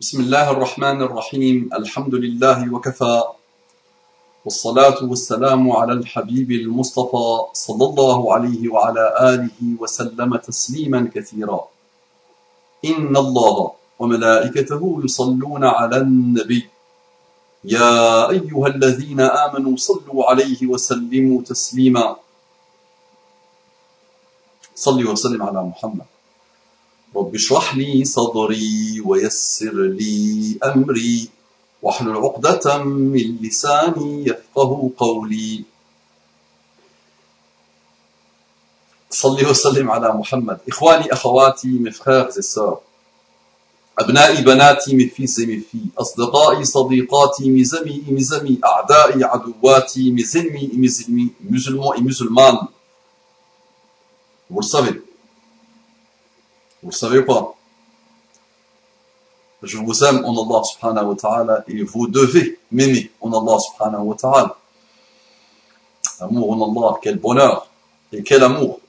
بسم الله الرحمن الرحيم الحمد لله وكفى والصلاة والسلام على الحبيب المصطفى صلى الله عليه وعلى آله وسلم تسليما كثيرا إن الله وملائكته يصلون على النبي يا أيها الذين آمنوا صلوا عليه وسلموا تسليما صلي وسلم على محمد رب اشرح لي صدري ويسر لي أمري واحلل عقدة من لساني يفقه قولي. صلي وسلم على محمد. إخواني أخواتي مفخاغ زسار أبنائي بناتي مفيز في أصدقائي صديقاتي مزمي مزمي أعدائي عدواتي مزلمي مزلمي مزلمو مزلمان مرسبت vous savez pas? Je vous aime en Allah subhanahu wa ta'ala et vous devez m'aimer en Allah subhanahu wa ta'ala. Amour en Allah, quel bonheur et quel amour.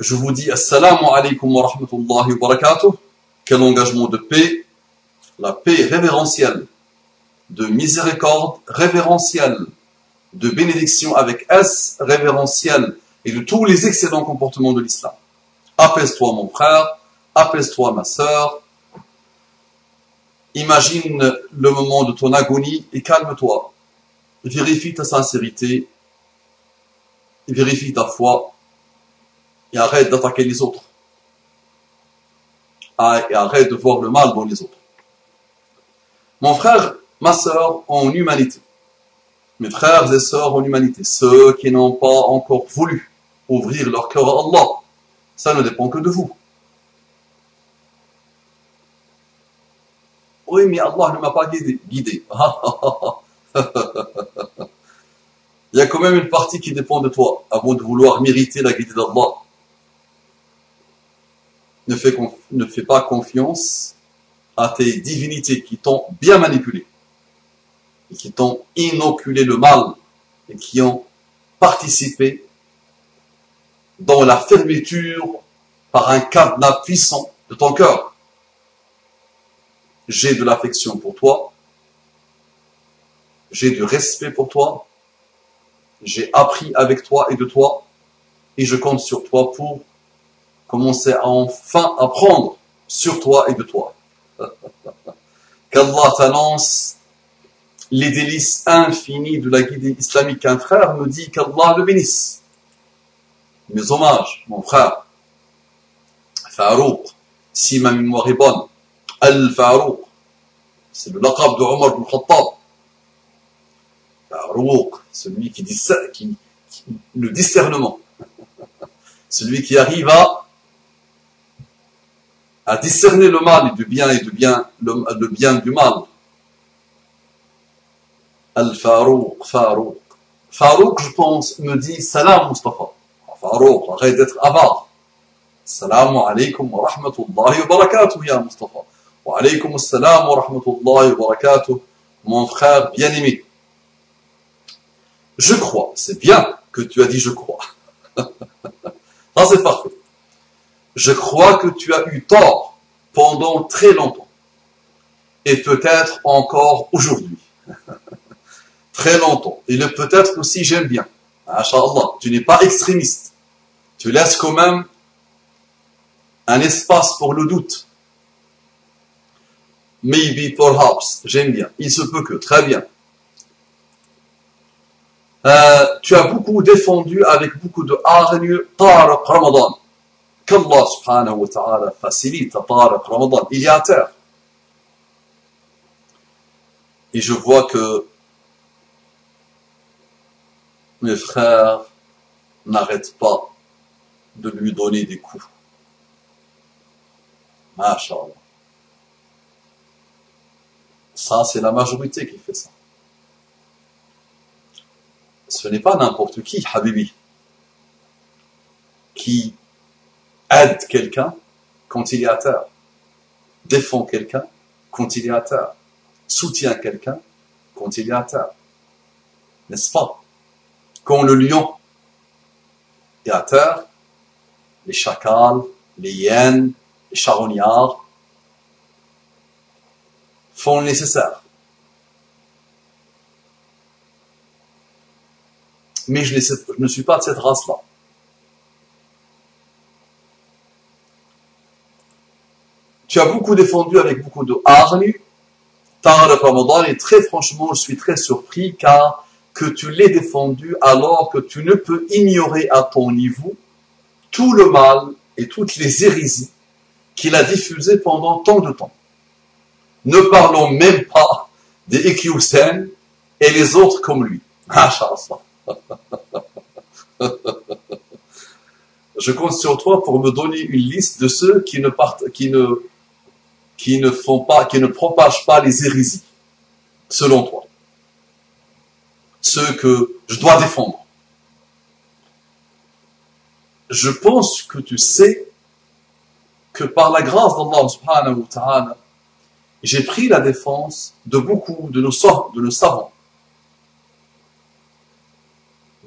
Je vous dis Assalamu alaikum wa rahmatullahi wa barakatuh. Quel engagement de paix, la paix révérentielle, de miséricorde révérentielle, de bénédiction avec S révérentielle et de tous les excellents comportements de l'islam. Apaise-toi mon frère, apaise-toi ma sœur. Imagine le moment de ton agonie et calme-toi. Vérifie ta sincérité, vérifie ta foi et arrête d'attaquer les autres. Ah, et arrête de voir le mal dans les autres. Mon frère, ma sœur, en humanité. Mes frères et sœurs en humanité, ceux qui n'ont pas encore voulu ouvrir leur cœur à Allah, ça ne dépend que de vous. Oui, mais Allah ne m'a pas guidé. Il y a quand même une partie qui dépend de toi, avant de vouloir mériter la guidée d'Allah. Ne fais, ne fais pas confiance à tes divinités qui t'ont bien manipulé, et qui t'ont inoculé le mal, et qui ont participé dans la fermeture par un cadenas puissant de ton cœur. J'ai de l'affection pour toi, j'ai du respect pour toi, j'ai appris avec toi et de toi, et je compte sur toi pour commencer à enfin apprendre sur toi et de toi. Qu'Allah t'annonce les délices infinis de la guidée islamique. Un frère me dit qu'Allah le bénisse mes hommages, mon frère. Farouk, si ma mémoire est bonne. Al-Farouk, c'est le laqab de Omar ibn Khattab. Farouk, celui qui dit qui, qui, le discernement. celui qui arrive à, discerner le mal et du bien et du bien, le, le bien du mal. Al-Farouk, Farouk. Farouk, je pense, me dit Salam Mustafa. فاروق arrête d'être avare. Salam alaikum wa rahmatullahi wa barakatuh, ya Mustafa. Wa alaikum assalam wa rahmatullahi wa barakatuh, mon frère bien-aimé. Je crois, c'est bien que tu as dit je crois. Ça c'est parfait. Je crois que tu as eu tort pendant très longtemps. Et peut-être encore aujourd'hui. très longtemps. Et le peut-être aussi j'aime bien. Inch'Allah, tu n'es pas extrémiste. Tu laisses quand même un espace pour le doute. Maybe, perhaps, j'aime bien. Il se peut que, très bien. Euh, tu as beaucoup défendu avec beaucoup de hargne Tariq Ramadan. Qu'Allah subhanahu wa ta'ala facilite Tariq Ramadan. Il est à terre. Et je vois que mes frères n'arrêtent pas de lui donner des coups. Masha'Allah. Ça, c'est la majorité qui fait ça. Ce n'est pas n'importe qui, Habibi, qui aide quelqu'un quand il est à terre, défend quelqu'un quand il est à terre, soutient quelqu'un quand il est à terre. N'est-ce pas? Quand le lion est à terre, les chacals, les hyènes, les charognards font le nécessaire. Mais je, ne suis pas de cette race-là. Tu as beaucoup défendu avec beaucoup de hargne Tariq Ramadan et très franchement, je suis très surpris car que tu l'aies défendu alors que tu ne peux ignorer à ton niveau tout le mal et toutes les hérésies qu'il a diffusées pendant tant de temps. Ne parlons même pas des Iqiyusen et les autres comme lui. Je compte sur toi pour me donner une liste de ceux qui ne, partent, qui ne, qui ne font pas, qui ne propagent pas les hérésies, selon toi. Ceux que je dois défendre je pense que tu sais que par la grâce d'Allah subhanahu wa ta'ala, j'ai pris la défense de beaucoup de nos, de nos savants,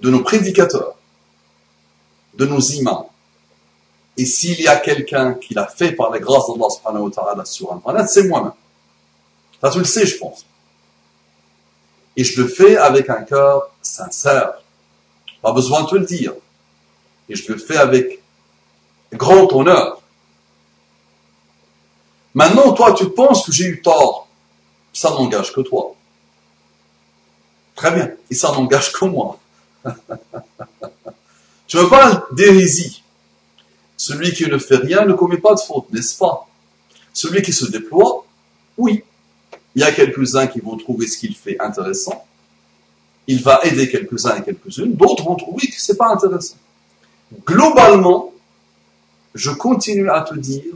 de nos prédicateurs, de nos imams. Et s'il y a quelqu'un qui l'a fait par la grâce d'Allah subhanahu wa ta'ala sur Internet, c'est moi-même. Ça, tu le sais, je pense. Et je le fais avec un cœur sincère. Pas besoin de te le dire et je le fais avec grand honneur. Maintenant, toi, tu penses que j'ai eu tort. Ça n'engage que toi. Très bien. Et ça n'engage que moi. tu me parles d'hérésie. Celui qui ne fait rien ne commet pas de faute, n'est-ce pas? Celui qui se déploie, oui. Il y a quelques-uns qui vont trouver ce qu'il fait intéressant. Il va aider quelques-uns et quelques-unes. D'autres vont trouver que c'est pas intéressant globalement, je continue à te dire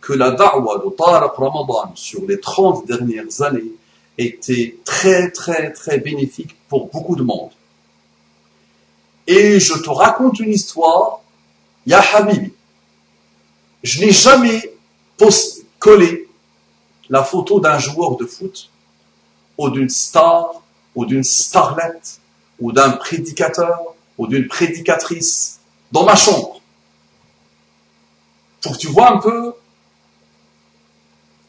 que la da'wah de Tariq Ramadan sur les 30 dernières années était très très très bénéfique pour beaucoup de monde. Et je te raconte une histoire, Ya Habibi. Je n'ai jamais collé la photo d'un joueur de foot ou d'une star ou d'une starlette ou d'un prédicateur ou d'une prédicatrice dans ma chambre. Pour que tu vois un peu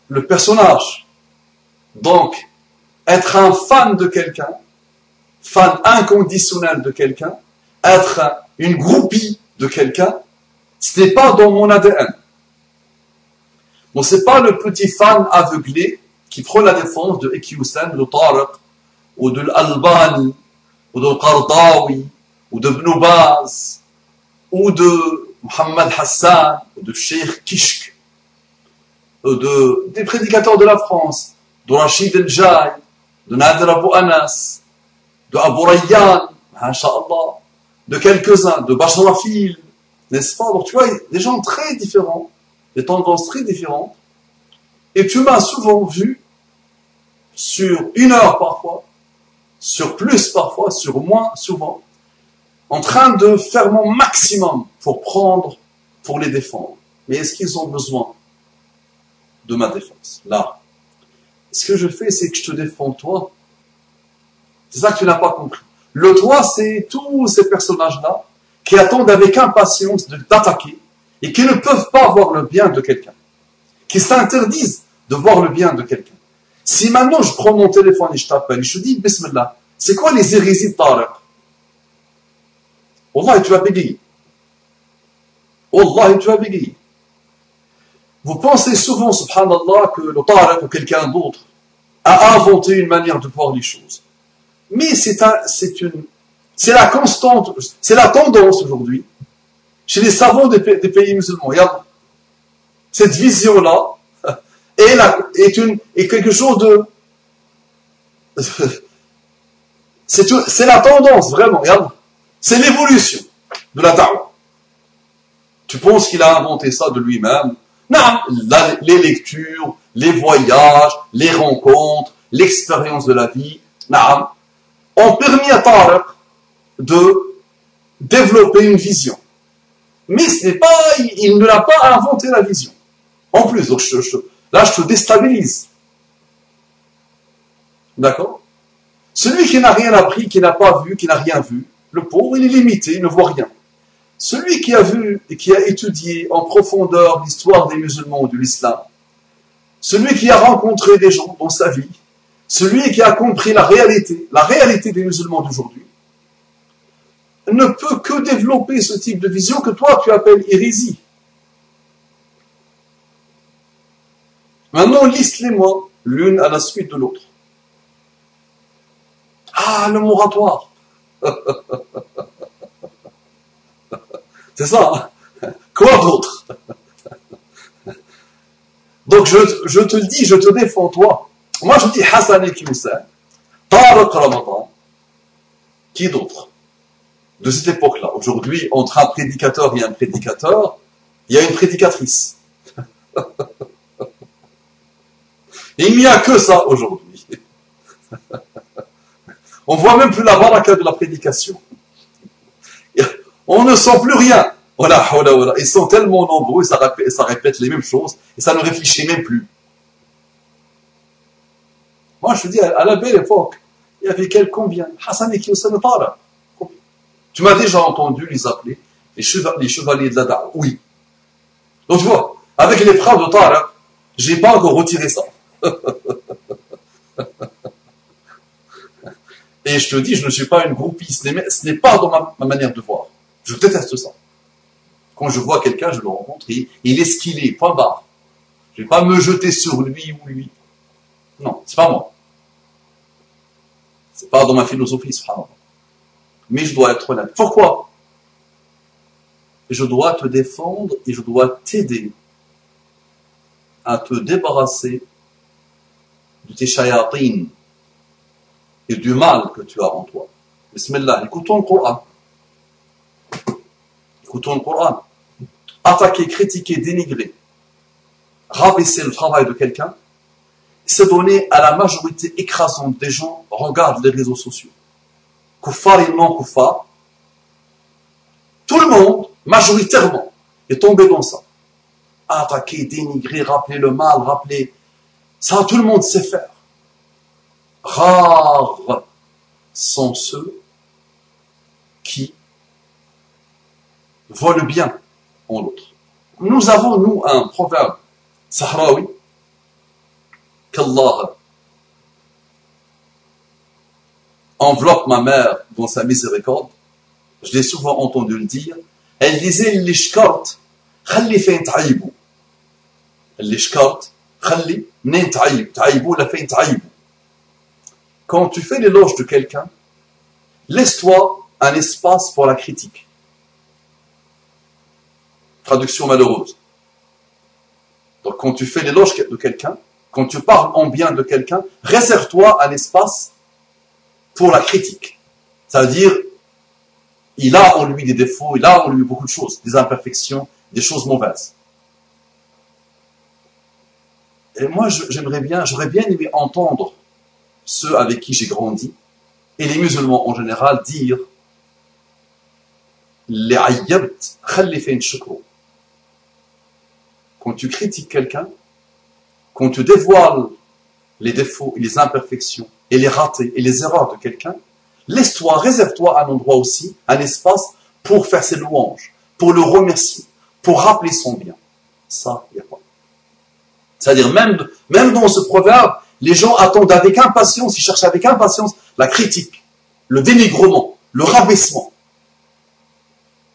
le personnage. Donc, être un fan de quelqu'un, fan inconditionnel de quelqu'un, être une groupie de quelqu'un, ce n'est pas dans mon ADN. Donc, c'est pas le petit fan aveuglé qui prend la défense de Ekiusen, de Tariq, ou de l'Albani, ou de Qardawi, ou de Bnoubaz, ou de Mohamed Hassan, de Sheikh Kishk, de, des prédicateurs de la France, de Rachid El Jai, de Nader Abu Anas, de Abu Rayyan, de quelques-uns, de Basharafil, n'est-ce pas? Donc tu vois, des gens très différents, des tendances très différentes, et tu m'as souvent vu sur une heure parfois, sur plus parfois, sur moins souvent, en train de faire mon maximum pour prendre, pour les défendre. Mais est-ce qu'ils ont besoin de ma défense? Là. Ce que je fais, c'est que je te défends toi. C'est ça que tu n'as pas compris. Le toi, c'est tous ces personnages-là qui attendent avec impatience d'attaquer et qui ne peuvent pas voir le bien de quelqu'un. Qui s'interdisent de voir le bien de quelqu'un. Si maintenant je prends mon téléphone et je t'appelle je te dis, Bismillah, c'est quoi les hérésies de Wallah, tu vas bégayer. Wallah, tu vas bégayer. Vous pensez souvent, subhanallah, que le Tariq ou quelqu'un d'autre a inventé une manière de voir les choses. Mais c'est un, la constante, c'est la tendance aujourd'hui chez les savants des, pays musulmans. Cette vision-là est, est quelque chose de, c'est la tendance, vraiment, regarde. C'est l'évolution de la da'wah. Tu penses qu'il a inventé ça de lui-même? Non, les lectures, les voyages, les rencontres, l'expérience de la vie, non, ont permis à Tariq de développer une vision. Mais ce n'est pas, il ne l'a pas inventé la vision. En plus, là, je te déstabilise. D'accord? Celui qui n'a rien appris, qui n'a pas vu, qui n'a rien vu, le pauvre, il est limité, il ne voit rien. Celui qui a vu et qui a étudié en profondeur l'histoire des musulmans ou de l'islam, celui qui a rencontré des gens dans sa vie, celui qui a compris la réalité, la réalité des musulmans d'aujourd'hui, ne peut que développer ce type de vision que toi tu appelles hérésie. Maintenant, liste-les-moi, l'une à la suite de l'autre. Ah, le moratoire. C'est ça. Quoi d'autre? Donc je, je, te le dis, je te défends toi. Moi je dis Hassan el Tariq Ramadan. Qui d'autre? De cette époque-là. Aujourd'hui, entre un prédicateur et un prédicateur, il y a une prédicatrice. il n'y a que ça aujourd'hui. On voit même plus la baraka de la prédication. On ne sent plus rien. Ils sont tellement nombreux, ça répète, les mêmes choses, et ça ne réfléchit même plus. Moi, je dis, à la belle époque, il y avait quel combien Hassan et Kiyosam Tu m'as déjà entendu les appeler les, chevaliers de la dame. Oui. Donc, tu vois, avec les phrases de Tara, j'ai pas encore retiré ça. Et je te dis, je ne suis pas une groupie, ce n'est pas dans ma manière de voir. Je déteste ça. Quand je vois quelqu'un, je le rencontre, il, est ce qu'il est, point barre. Je ne vais pas me jeter sur lui ou lui. Non, c'est pas moi. C'est pas dans ma philosophie, subhanallah. Mais je dois être honnête. Pourquoi? Je dois te défendre et je dois t'aider à te débarrasser de tes shayatines et du mal que tu as en toi. Bismillah, écoutons le Coran. Écoutons le Coran. Attaquer, critiquer, dénigrer, rabaisser le travail de quelqu'un, c'est donner à la majorité écrasante des gens, regarde les réseaux sociaux. Kuffar et non kuffar, tout le monde, majoritairement, est tombé dans ça. Attaquer, dénigrer, rappeler le mal, rappeler. Ça, tout le monde sait faire. Rares sont ceux qui voient le bien en l'autre. Nous avons, nous, un proverbe sahraoui qu'Allah enveloppe ma mère dans sa miséricorde. Je l'ai souvent entendu le dire. Elle disait l'ishkart, خلي فين تعيبوا. L'ishkart, خلي منين تعيب. تعيبوا la fin تعيبوا. quand tu fais l'éloge de quelqu'un, laisse-toi un espace pour la critique. Traduction malheureuse. Donc quand tu fais l'éloge de quelqu'un, quand tu parles en bien de quelqu'un, réserve-toi un espace pour la critique. C'est-à-dire, il a en lui des défauts, il a en lui beaucoup de choses, des imperfections, des choses mauvaises. Et moi, j'aimerais bien, j'aurais bien aimé entendre ceux avec qui j'ai grandi, et les musulmans en général, dire quand tu critiques quelqu'un, quand tu dévoiles les défauts et les imperfections et les ratés et les erreurs de quelqu'un, laisse-toi, réserve-toi un endroit aussi, un espace pour faire ses louanges, pour le remercier, pour rappeler son bien. Ça, il n'y a pas. C'est-à-dire, même, même dans ce proverbe, les gens attendent avec impatience, ils cherchent avec impatience la critique, le dénigrement, le rabaissement.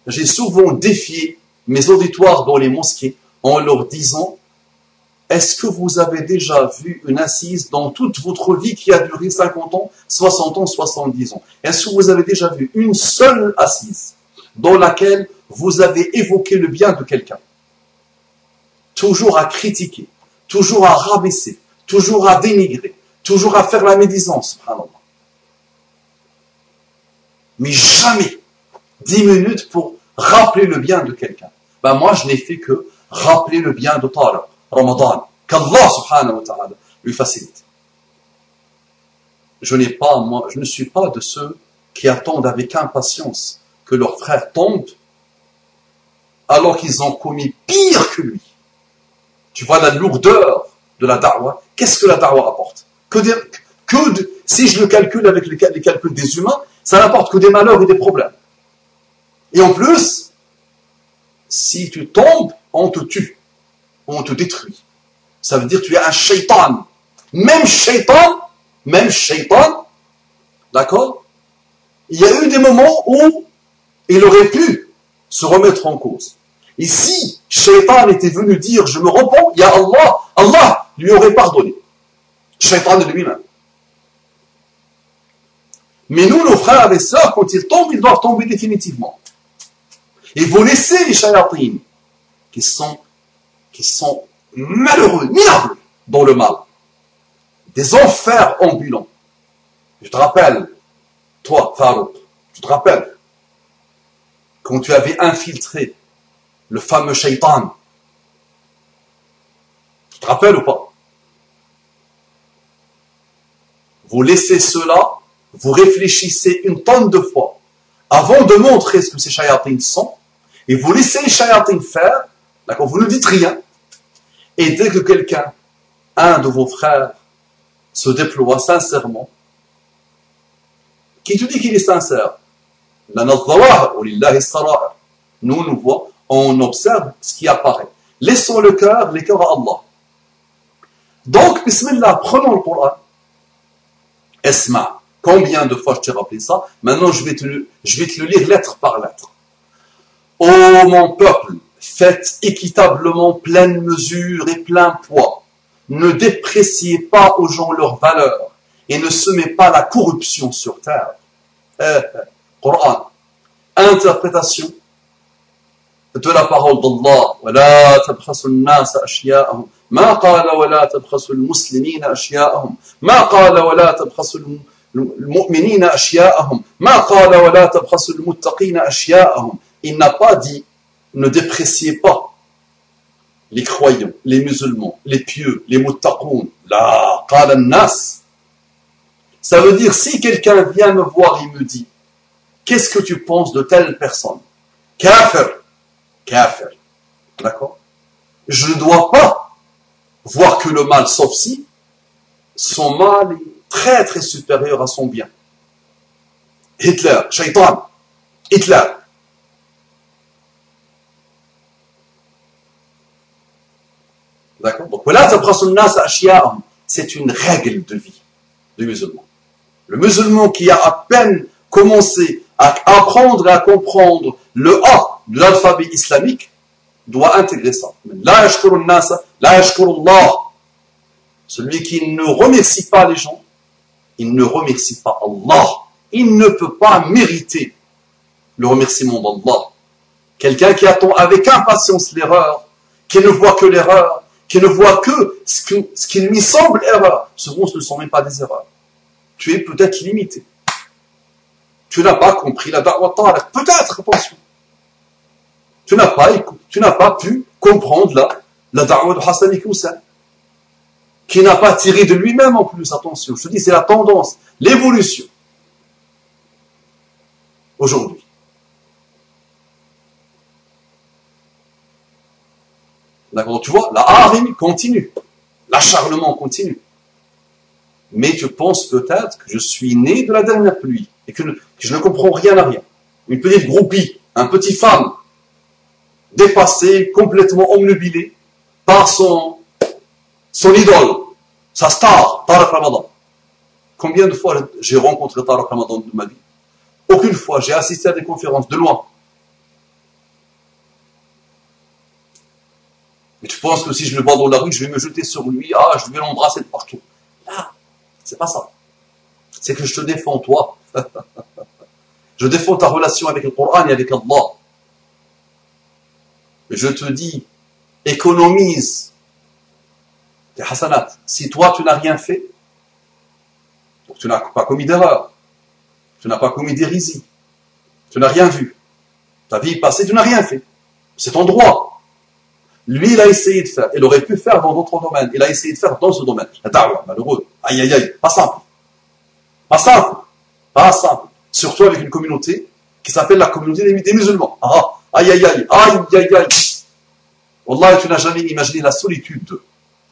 J'ai souvent défié mes auditoires dans les mosquées en leur disant est-ce que vous avez déjà vu une assise dans toute votre vie qui a duré 50 ans, 60 ans, 70 ans? Est-ce que vous avez déjà vu une seule assise dans laquelle vous avez évoqué le bien de quelqu'un? Toujours à critiquer, toujours à rabaisser, toujours à dénigrer, toujours à faire la médisance, Mais jamais 10 minutes pour rappeler le bien de quelqu'un. Ben moi, je n'ai fait que rappeler le bien de Tariq, Ramadan, qu'Allah subhanahu wa ta'ala lui facilite. Je je ne suis pas de ceux qui attendent avec impatience que leurs frères tombent alors qu'ils ont commis pire que lui. Tu vois la lourdeur de la da'wah. Qu'est-ce que la da'wah apporte? Que, que Si je le calcule avec les, calculs des humains, ça n'apporte que des malheurs et des problèmes. Et en plus, si tu tombes, on te tue, on te détruit. Ça veut dire tu es un shaitan. Même shaitan, même shaitan, d'accord? Il y a eu des moments où il aurait pu se remettre en cause. Et si Shaitan était venu dire je me repens, il y a Allah, Allah lui aurait pardonné. Shaitan lui-même. Mais nous, nos frères et sœurs, quand ils tombent, ils doivent tomber définitivement. Et vous laissez les shayatines qui sont, qui sont malheureux, minables dans le mal. Des enfers ambulants. Je te rappelle, toi, Farouk, tu te rappelles, quand tu avais infiltré le fameux shaitan, tu te rappelles ou pas? Vous laissez cela, vous réfléchissez une tonne de fois avant de montrer ce que ces shayatines sont, et vous laissez les shayatines faire, vous ne dites rien, et dès que quelqu'un, un de vos frères, se déploie sincèrement, qui te dit qu'il est sincère? Nous, nous voit, on observe ce qui apparaît. Laissons le cœur, les cœurs à Allah. Donc, bismillah, prenons le Coran. Esma. Combien de fois je t'ai rappelé ça? Maintenant, je vais, te, le lire lettre par lettre. Ô mon peuple, faites équitablement pleine mesure et plein poids. Ne dépréciez pas aux gens leur valeur et ne semez pas la corruption sur terre. Eh, eh, Coran. Interprétation de la parole d'Allah. ولا تبخسوا الناس أشياءهم ما قال ولا تبخسوا المسلمين أشياءهم ما قال ولا تبخسوا المؤمنين أشياءهم ما قال ولا تبخسوا المتقين أشياءهم il n'a pas dit ne dépréciez pas les croyants, les musulmans, les pieux, les muttaqoun. La qala nas. Ça veut dire si quelqu'un vient me voir et me dit qu'est-ce que tu penses de telle personne Kafir. Kafir. D'accord Je ne dois pas voir que le mal, sauf si son mal est très très supérieur à son bien. Hitler, Shaitan, Hitler, D'accord? Donc, c'est une règle de vie du musulman. Le musulman qui a à peine commencé à apprendre et à comprendre le A de l'alphabet islamique doit intégrer ça. Celui qui ne remercie pas les gens, il ne remercie pas Allah. Il ne peut pas mériter le remerciement d'Allah. Quelqu'un qui attend avec impatience l'erreur, qui ne voit que l'erreur, qui ne voit que ce, qui lui semble erreur. Souvent, ce ne sont même pas des erreurs. Tu es peut-être limité. Tu n'as pas compris la da'wah Peut-être, attention. Tu n'as pas, pu comprendre la, la da'wah de Hassan. Qui n'a pas tiré de lui-même en plus, attention. Je te dis, c'est la tendance, l'évolution. Aujourd'hui. D'accord Tu vois, la harim continue. L'acharnement continue. Mais tu penses peut-être que je suis né de la dernière pluie et que, je ne comprends rien à rien. Une petite groupie, un petit femme, dépassé, complètement omnubilé par son, idole, sa star, Tariq Ramadan. Combien de fois j'ai rencontré Tariq Ramadan de ma vie? Aucune fois. J'ai assisté à des conférences de loin. Mais tu penses que si je le vois dans la rue, je vais me jeter sur lui, ah, je vais l'embrasser de partout. Là, c'est pas ça. C'est que je te défends toi. je défends ta relation avec le Coran et avec Allah. Je te dis, économise tes hasanat. Si toi, tu n'as rien fait, tu n'as pas commis d'erreur, tu n'as pas commis d'hérésie, tu n'as rien vu, ta vie passée, tu n'as rien fait. C'est ton droit. Lui, il a essayé de faire. Il aurait pu faire dans d'autres domaines. Il a essayé de faire dans ce domaine. La da'wah, malheureux. Aïe, aïe, aïe. Pas simple. Pas simple. Pas simple. Surtout avec une communauté qui s'appelle la communauté des, musulmans. Ah, aïe, aïe, aïe. Aïe, aïe, aïe. Wallah, tu n'as jamais imaginé la solitude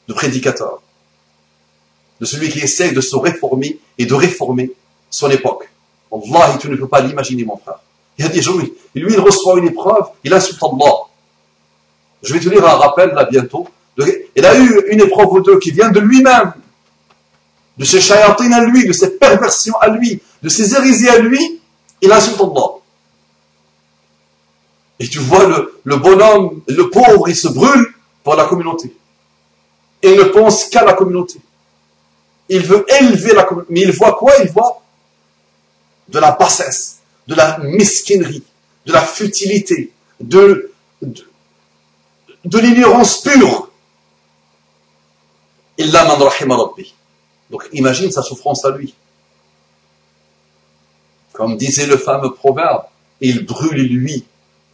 de prédicateur. De celui qui essaye de se réformer et de réformer son époque. Wallah, tu ne peux pas l'imaginer, mon frère. Il y a des jours, lui, il reçoit une épreuve, il insulte Allah. Je vais te lire un rappel là bientôt il a eu une épreuve ou deux qui vient de lui-même, de ses chayatines à lui, de ses perversions à lui, de ses hérésies à lui, il insulte Allah. Et tu vois le, bonhomme, le pauvre, il se brûle pour la communauté. Il ne pense qu'à la communauté. Il veut élever la communauté. Mais il voit quoi? Il voit de la bassesse, de la mesquinerie, de la futilité, de, de, de l'ignorance pure. Illa man rahima rabbi. Donc imagine sa souffrance à lui. Comme disait le fameux proverbe, il brûle lui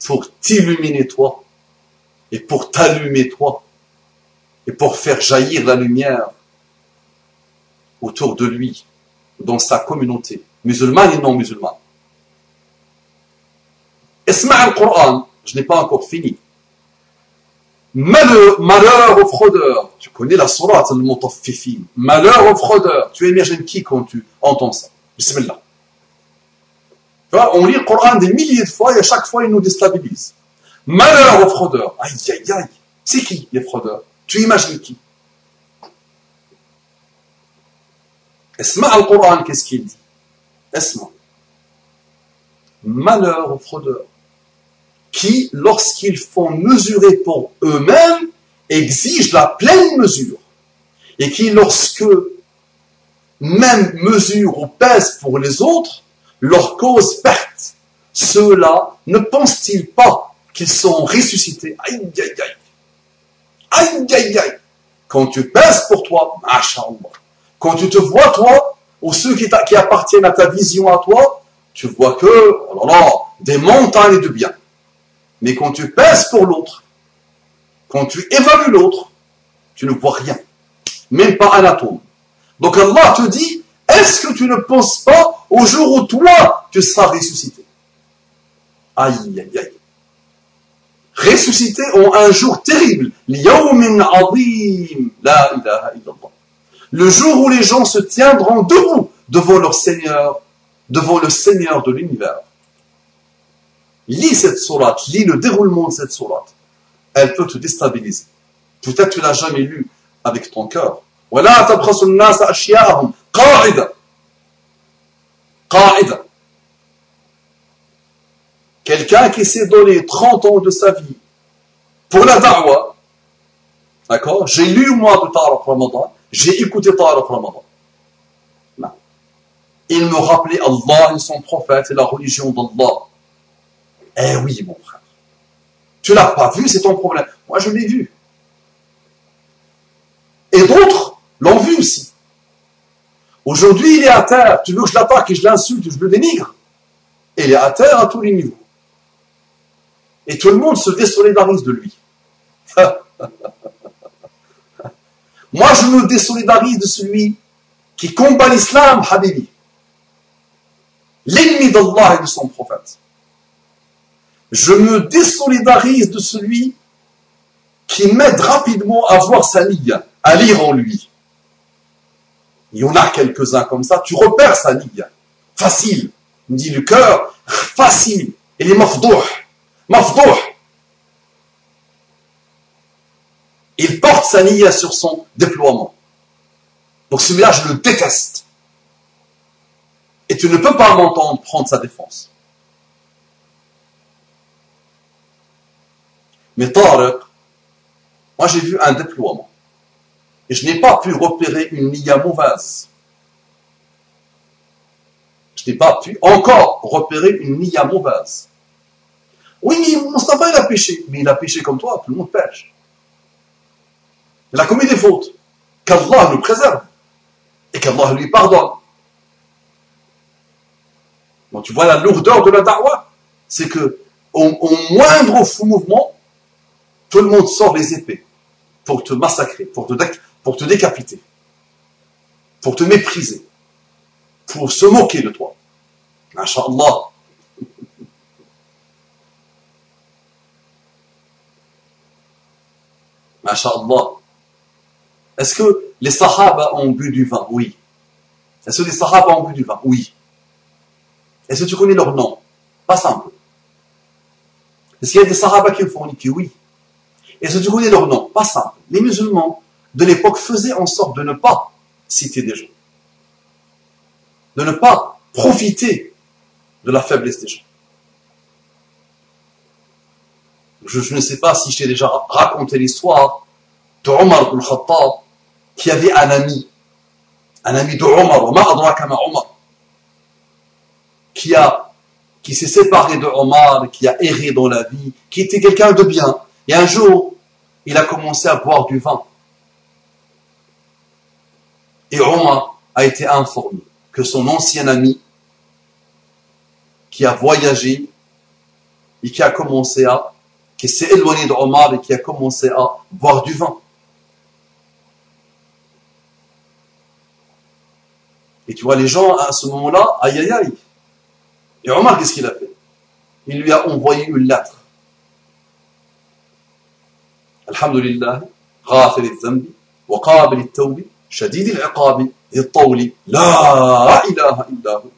pour t'illuminer toi et pour t'allumer toi et pour faire jaillir la lumière autour de lui dans sa communauté, musulmane et non musulmane. Isma' al-Qur'an, je n'ai pas encore fini. Malheur, aux fraudeurs. Tu connais la sourate al-Mutaffifin. Malheur aux fraudeurs. Tu imagines qui quand tu entends ça Bismillah. On lit le Coran des milliers de fois et à chaque fois il nous déstabilise. Malheur aux fraudeurs. Aïe, aïe, aïe. C'est qui les fraudeurs? Tu imagines qui? Esma al-Qur'an, qu'est-ce qu'il dit? Esma. Malheur aux fraudeurs qui, lorsqu'ils font mesurer pour eux-mêmes, exigent la pleine mesure. Et qui, lorsque même mesure ou pèsent pour les autres, leur cause perte. Ceux-là ne pensent-ils pas qu'ils sont ressuscités? Aïe, aïe, aïe. Aïe, aïe, aïe. Quand tu pèses pour toi, masha'Allah. Quand tu te vois, toi, ou ceux qui, qui appartiennent à ta vision à toi, tu vois que, oh là là, des montagnes de bien. Mais quand tu pèses pour l'autre, quand tu évalues l'autre, tu ne vois rien. Même pas un atome. Donc Allah te dit, est-ce que tu ne penses pas au jour où toi, tu seras ressuscité? Aïe, aïe, aïe. Ressuscité en un jour terrible. Le jour où les gens se tiendront debout devant leur Seigneur, devant le Seigneur de l'univers. Lis cette sourate, lis le déroulement de cette sourate. Elle peut te déstabiliser. Peut-être que tu l'as jamais lu avec ton cœur. Quelqu'un qui s'est donné 30 ans de sa vie pour la da'wah, d'accord J'ai lu moi de Ta'araf Ramadan, j'ai écouté Ta'araf Ramadan. Il me rappelait Allah et son prophète et la religion d'Allah. Eh oui, mon frère. Tu l'as pas vu, c'est ton problème. Moi, je l'ai vu. Et d'autres l'ont vu aussi. Aujourd'hui, il est à terre. Tu veux que je l'attaque et je l'insulte, je le dénigre Il est à terre à tous les niveaux. Et tout le monde se désolidarise de lui. Moi, je me désolidarise de celui qui combat l'islam, Habibi. L'ennemi d'Allah et de son prophète je me désolidarise de celui qui m'aide rapidement à voir sa ligne, à lire en lui. Il y en a quelques-uns comme ça, tu repères sa ligne. Facile. me dit le cœur, facile. Il est mafdouh. Mafdouh. Il porte sa ligne sur son déploiement. Donc celui-là, je le déteste. Et tu ne peux pas m'entendre prendre sa défense. Mais Tariq, moi j'ai vu un déploiement. Et je n'ai pas pu repérer une nia mauvaise. Je n'ai pas pu encore repérer une nia mauvaise. Oui, Mustafa il a péché. Mais il a péché comme toi, tout le monde pêche. Il a commis des fautes. Qu'Allah nous préserve. Et qu'Allah lui pardonne. Bon, tu vois la lourdeur de la da'wah? C'est que au, au moindre fou mouvement, tout le monde sort les épées pour te massacrer, pour te, pour te décapiter, pour te mépriser, pour se moquer de toi. Masha'Allah. Masha'Allah. Est-ce que les Sahaba ont bu du vin? Oui. Est-ce que les Sahaba ont bu du vin? Oui. Est-ce que tu connais leur nom? Pas simple. Est-ce qu'il y a des Sahaba qui ont forniqué Oui. Que tu connais leur nom Pas ça. Les musulmans de l'époque faisaient en sorte de ne pas citer des gens. De ne pas profiter de la faiblesse des gens. Je, ne sais pas si je t'ai déjà raconté l'histoire de Omar ibn Khattab qui avait un ami, un ami de Omar, Omar, qui a qui s'est séparé de Omar, qui a erré dans la vie, qui était quelqu'un de bien. Et un jour, il a commencé à boire du vin. Et Omar a été informé que son ancien ami, qui a voyagé et qui a commencé à, qui s'est éloigné de Omar et qui a commencé à boire du vin. Et tu vois, les gens, à ce moment-là, aïe aïe aïe. Et Omar, qu'est-ce qu'il a fait? Il lui a envoyé une lettre. Alhamdulillah, غافر الذنب وقابل التوب شديد العقاب ذي الطول لا إله إلا هو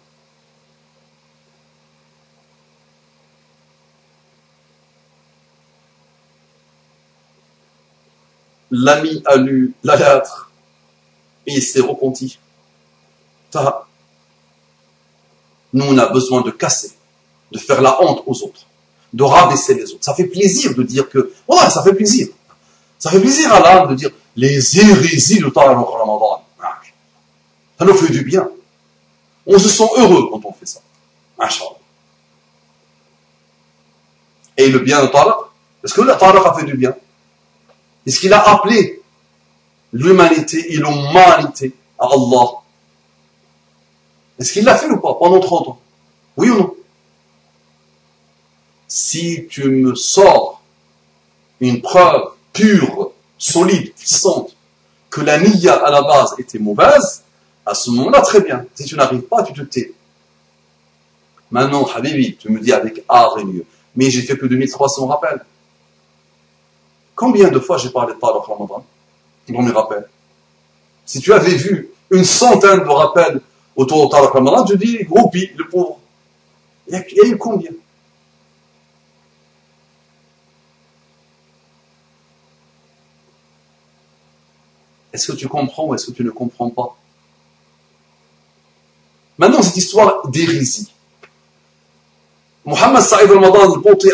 L'ami a lu la lettre et il s'est repenti. Nous, on a besoin de casser, de faire la honte aux autres, de rabaisser les autres. Ça fait plaisir de dire que, ouais, ça fait plaisir. Ça fait plaisir à l'âme de dire les hérésies de Tariq Ramadan. Ça nous fait du bien. On se sent heureux quand on fait ça. Et le bien de Tariq, est-ce que le a fait du bien? Est-ce qu'il a appelé l'humanité et l'humanité à Allah? Est-ce qu'il l'a fait ou pas pendant 30 ans? Oui ou non? Si tu me sors une preuve pure, solide, puissante, que la niya à la base était mauvaise, à ce moment-là, très bien. Si tu n'arrives pas, tu te tais. Maintenant, Habibi, tu me dis avec art et mieux. Mais j'ai fait plus de 1300 rappels. Combien de fois j'ai parlé de Talaq Ramadan? Dans mes rappels Si tu avais vu une centaine de rappels autour de Tariq Ramadan, je dis, groupi, le pauvre. Il y a eu combien? Est-ce que tu comprends ou est-ce que tu ne comprends pas? Maintenant, cette histoire d'hérésie. Mohamed Saïd Ramadan al-Bouti,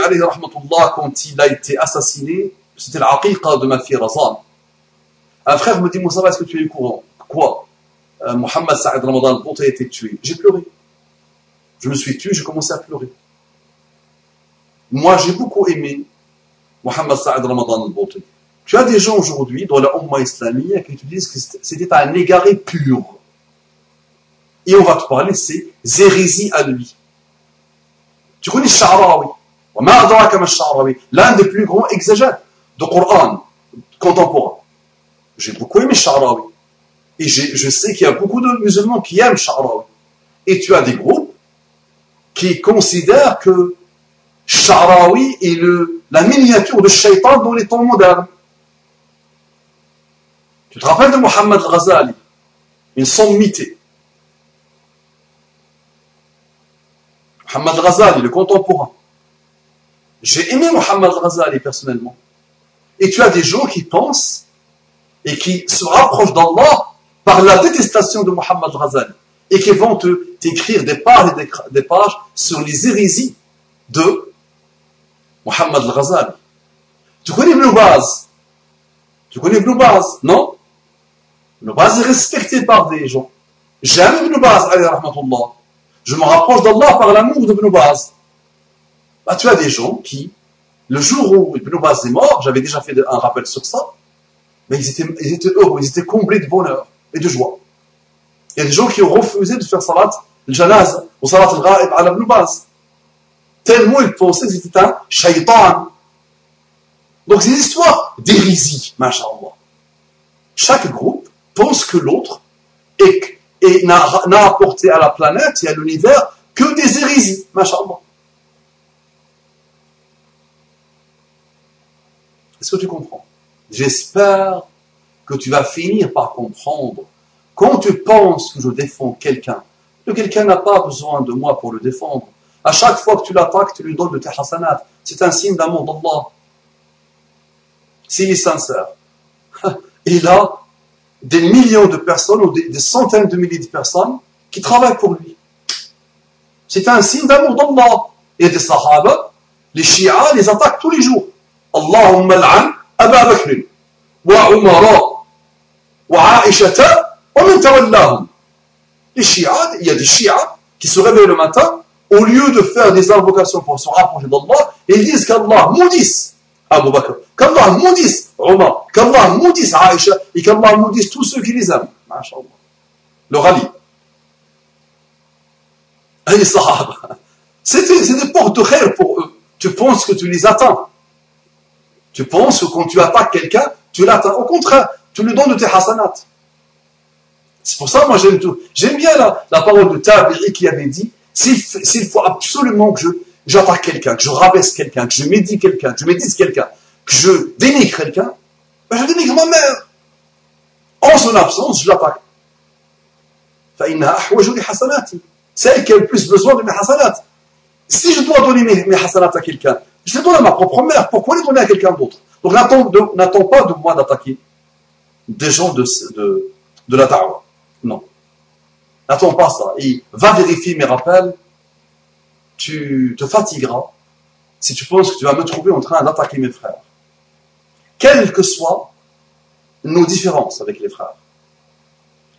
quand il a été assassiné, c'était l'aqiqa de ma fille Razan. Un frère me dit, Moussa, est-ce que tu es au courant? Quoi? Euh, Mohamed Saïd Ramadan al a été tué. J'ai pleuré. Je me suis tué, j'ai commencé à pleurer. Moi, j'ai beaucoup aimé Mohamed Saïd Ramadan al Tu as des gens aujourd'hui dans la Ummah islamique qui te disent que c'était un égaré pur. Et on va te parler, c'est hérésie à lui. Tu connais Sha'rawi? L'un des plus grands exégètes de Coran contemporain. J'ai beaucoup aimé Sha'rawi. Et je sais qu'il y a beaucoup de musulmans qui aiment Sha'rawi. Et tu as des groupes qui considèrent que Sha'rawi est le, la miniature de Shaitan dans les temps modernes. Tu te rappelles de Mohammed al-Ghazali, une sommité. Mohammed al-Ghazali, le contemporain. J'ai aimé Mohammed al-Ghazali personnellement. Et tu as des gens qui pensent et qui se rapprochent d'Allah par la détestation de Mohammed Ghazali et qui vont t'écrire des pages et des, pages sur les hérésies de Mohammed Ghazali. Tu connais Ibn Baz? Tu connais Ibn Baz, non? Ibn Baz est respecté par des gens. J'aime Ibn Baz, Je me rapproche d'Allah par l'amour de Baz. Bah, tu as des gens qui, le jour où Ibn Baz est mort, j'avais déjà fait un rappel sur ça, mais ils étaient, ils étaient heureux, ils étaient comblés de bonheur et de joie. Il y a des gens qui ont refusé de faire salat al-janaz ou salat al-ghaib à la base. Tellement ils pensaient que c'était un shaitan. Donc c'est une histoire d'hérésie, masha'Allah. Chaque groupe pense que l'autre n'a apporté à la planète et à l'univers que des hérésies, masha'Allah. Est-ce que tu comprends? J'espère que tu vas finir par comprendre. Quand tu penses que je défends quelqu'un, que quelqu'un n'a pas besoin de moi pour le défendre. À chaque fois que tu l'attaques, tu lui donnes de tes hasanat. C'est un signe d'amour d'Allah. s'il est sincère. Il a des millions de personnes ou des, centaines de milliers de personnes qui travaillent pour lui. C'est un signe d'amour d'Allah. Et des sahaba, les chiites les attaquent tous les jours. Allahumma al'an Aba Bakr wa Umara wa Aishata wa man tawallahum. Les chiites, il y a des chiites qui se réveillent le matin au lieu de faire des invocations pour se rapprocher d'Allah, ils disent qu'Allah maudisse Abu Bakr, qu'Allah maudisse Omar, qu'Allah maudisse Aïcha, et qu'Allah maudisse tous ceux qui les aiment. Le rallye. Les sahaba. C'est des portes de khair pour eux. Tu penses que tu les attends. Tu penses que quand tu attaques quelqu'un, tu l'attends. Au contraire, tu lui donnes de tes hasanats. C'est pour ça, moi, j'aime tout. J'aime bien la, la parole de Tabiri qui avait dit s'il faut absolument que je j'attaque quelqu'un, que je rabaisse quelqu'un, que je médis quelqu'un, que je médise quelqu'un, que je dénigre quelqu'un, ben je dénigre ma mère. En son absence, je l'attaque. C'est elle qui a le plus besoin de mes hasanats. Si je dois donner mes, mes à quelqu'un, je les donne à ma propre mère. Pourquoi les donner à quelqu'un d'autre? Donc n'attends pas de moi d'attaquer des gens de, de, de la da'wah. Non. N'attends pas ça. Et va vérifier mes rappels. Tu te fatigueras si tu penses que tu vas me trouver en train d'attaquer mes frères. Quelles que soient nos différences avec les frères,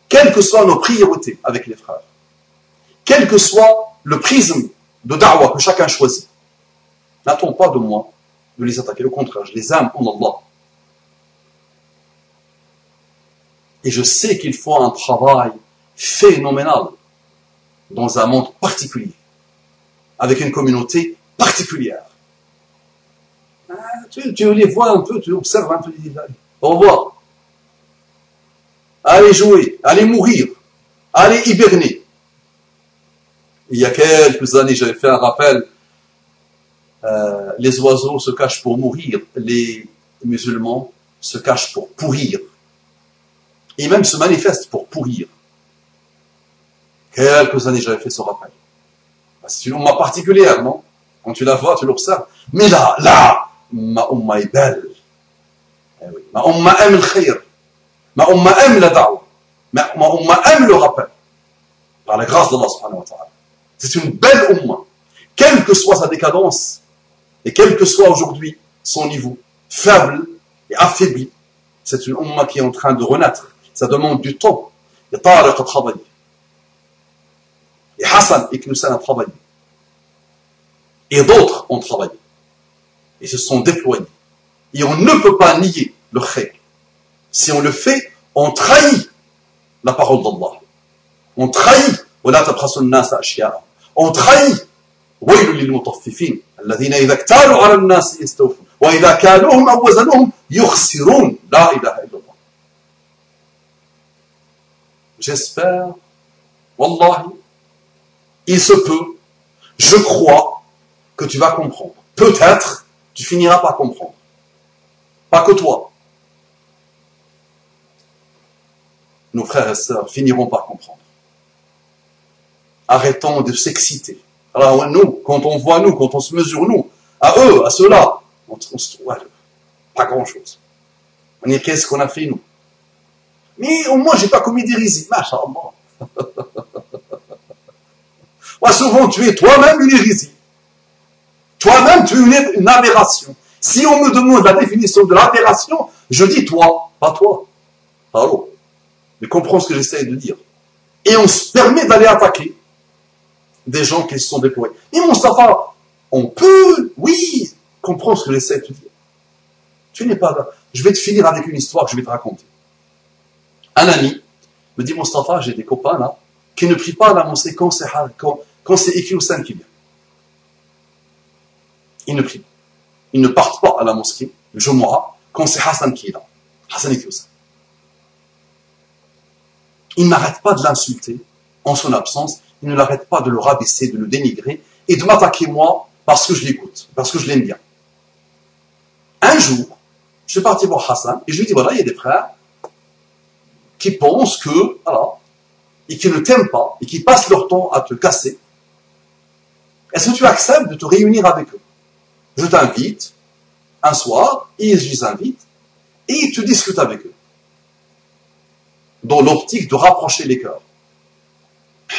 quelles que soient nos priorités avec les frères, quel que soit le prisme de da'wah que chacun choisit, n'attends pas de moi de les attaquer. Au contraire, je les aime en Allah. Et je sais qu'il faut un travail phénoménal dans un monde particulier, avec une communauté particulière. Ah, tu, les vois un peu, tu observes un peu, tu dis, au revoir. Allez jouer, allez mourir, allez hiberner. Il y a quelques années, j'avais fait un rappel, euh, les oiseaux se cachent pour mourir, les musulmans se cachent pour pourrir, et même se manifestent pour pourrir. Quelques années, j'avais fait ce rappel. Bah, c'est une umma particulière, non Quand tu la vois, tu l'observes. Mais là, là, ma umma est belle. Eh. Ma umma aime le khayr. Ma umma aime la da'wah. Ma, ma umma aime le rappel. Par la grâce d'Allah subhanahu wa ta'ala. C'est une belle umma. Quelle que soit sa décadence, et quel que soit aujourd'hui son niveau faible et affaibli, c'est une umma qui est en train de renaître. Ça demande du temps. A Tariq travailler Et Hassan et Knussan ont travaillé. Et d'autres ont travaillé. Et se sont déployés. Et on ne peut pas nier le khayr. Si on le fait, on trahit la parole d'Allah. On trahit on trahit ويل للمطففين الذين إذا اكتالوا على الناس يستوفون وإذا كالوهم أو وزنوهم يخسرون لا إله إلا الله J'espère, Wallahi, il se peut, je crois que tu vas comprendre. Peut-être, tu finiras par comprendre. Pas que toi. Nos frères et sœurs finiront par comprendre. Arrêtons de s'exciter. Alors nous, quand on voit nous, quand on se mesure nous, à eux, à ceux-là, on, se trouve pas grand-chose. On dit qu'est-ce qu'on a fait nous? Mais au moins j'ai pas commis d'hérésie. Souvent, tu es toi-même une hérésie. Toi-même, tu es une, aberration. Si on me demande la définition de l'aberration, je dis toi, pas toi. Allô Mais comprends ce que j'essaie de dire. Et on se permet d'aller attaquer des gens qui se sont déployés. Et Moustapha, on peut, oui, comprendre ce que j'essaie de te dire. Tu n'es pas là. Je vais te finir avec une histoire que je vais te raconter. Un ami me dit, Moustapha, j'ai des copains là, qui ne prient pas à la mosquée quand c'est, quand c'est sein qui vient. Ils ne prient pas. Ils ne partent pas à la mosquée, le Jumu'ah, quand c'est Hassan qui est là. Hassan et Kyusan. Ils n'arrêtent pas de l'insulter en son absence. Ils ne l'arrêtent pas de le rabaisser, de le dénigrer et de m'attaquer moi parce que je l'écoute, parce que je l'aime bien. Un jour, je suis parti voir Hassan et je lui dis voilà, il y a des frères qui pensent que, alors, et qui ne t'aiment pas et qui passent leur temps à te casser est-ce que tu acceptes de te réunir avec eux? Je t'invite un soir, je les invite, et tu discutes avec eux. Dans l'optique de rapprocher les cœurs.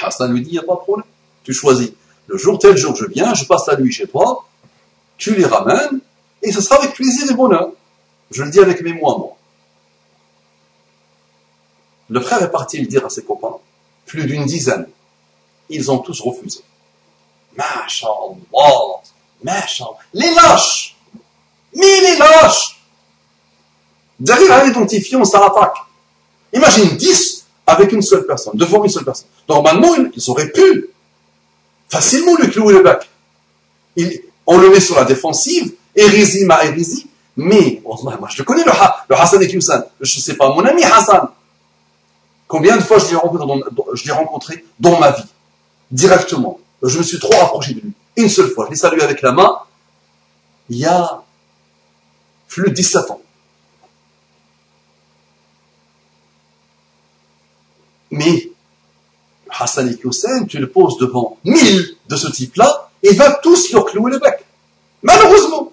Hassan lui dit, il n'y a pas de problème. Tu choisis. Le jour, tel jour, je viens, je passe la nuit chez toi, tu les ramènes, et ce sera avec plaisir et bonheur. Je le dis avec mes mots moi. Le frère est parti le dire à ses copains, plus d'une dizaine. Ils ont tous refusé. Les lâches Mais les lâches Derrière un identifié, on s'attaque. Imagine 10 avec une seule personne, devant une seule personne. Normalement, ils auraient pu facilement lui clouer le bec. on le met sur la défensive, hérésie ma hérésie, mais, moi je le connais, le, le Hassan et Kiusan. Je ne sais pas, mon ami Hassan, combien de fois je l'ai rencontré dans ma vie, directement. Je me suis trop rapproché de lui. Une seule fois, je l'ai salué avec la main, il y a plus de 17 ans. Mais Hassan et Hussein, tu le poses devant mille de ce type-là, et il va tous leur clouer le bec. Malheureusement.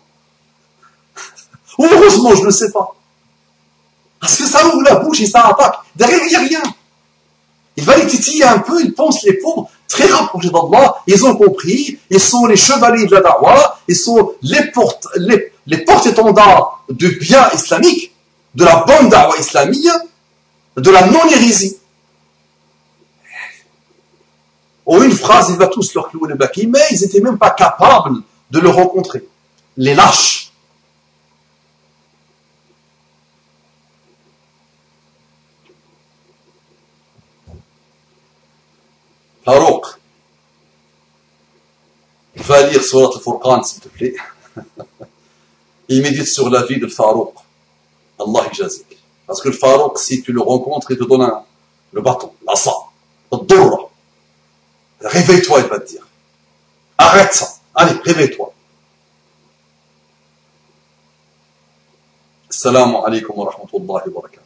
Ou heureusement, je ne sais pas. Parce que ça ouvre la bouche et ça attaque. Derrière, il n'y a rien. Il va les titiller un peu, ils pensent les pauvres très rapprochés d'Allah, ils ont compris, ils sont les chevaliers de la dawa, ils sont les porte-étendards du bien islamique, de la bonne dawa islamique, de la non-hérésie. En une phrase, il va tous leur clouer le baki, mais ils n'étaient même pas capables de le rencontrer. Les lâches. Farouk, va lire Surat al-Furqan, s'il te plaît. il médite sur la vie de Farouk. Allah jazik. Parce que le Farouk, si tu le rencontres, il te donne le bâton, l'asa, le. Réveille-toi, il va te dire. Arrête ça. Allez, réveille-toi. Assalamu alaikum wa rahmatullahi wa barakatuh.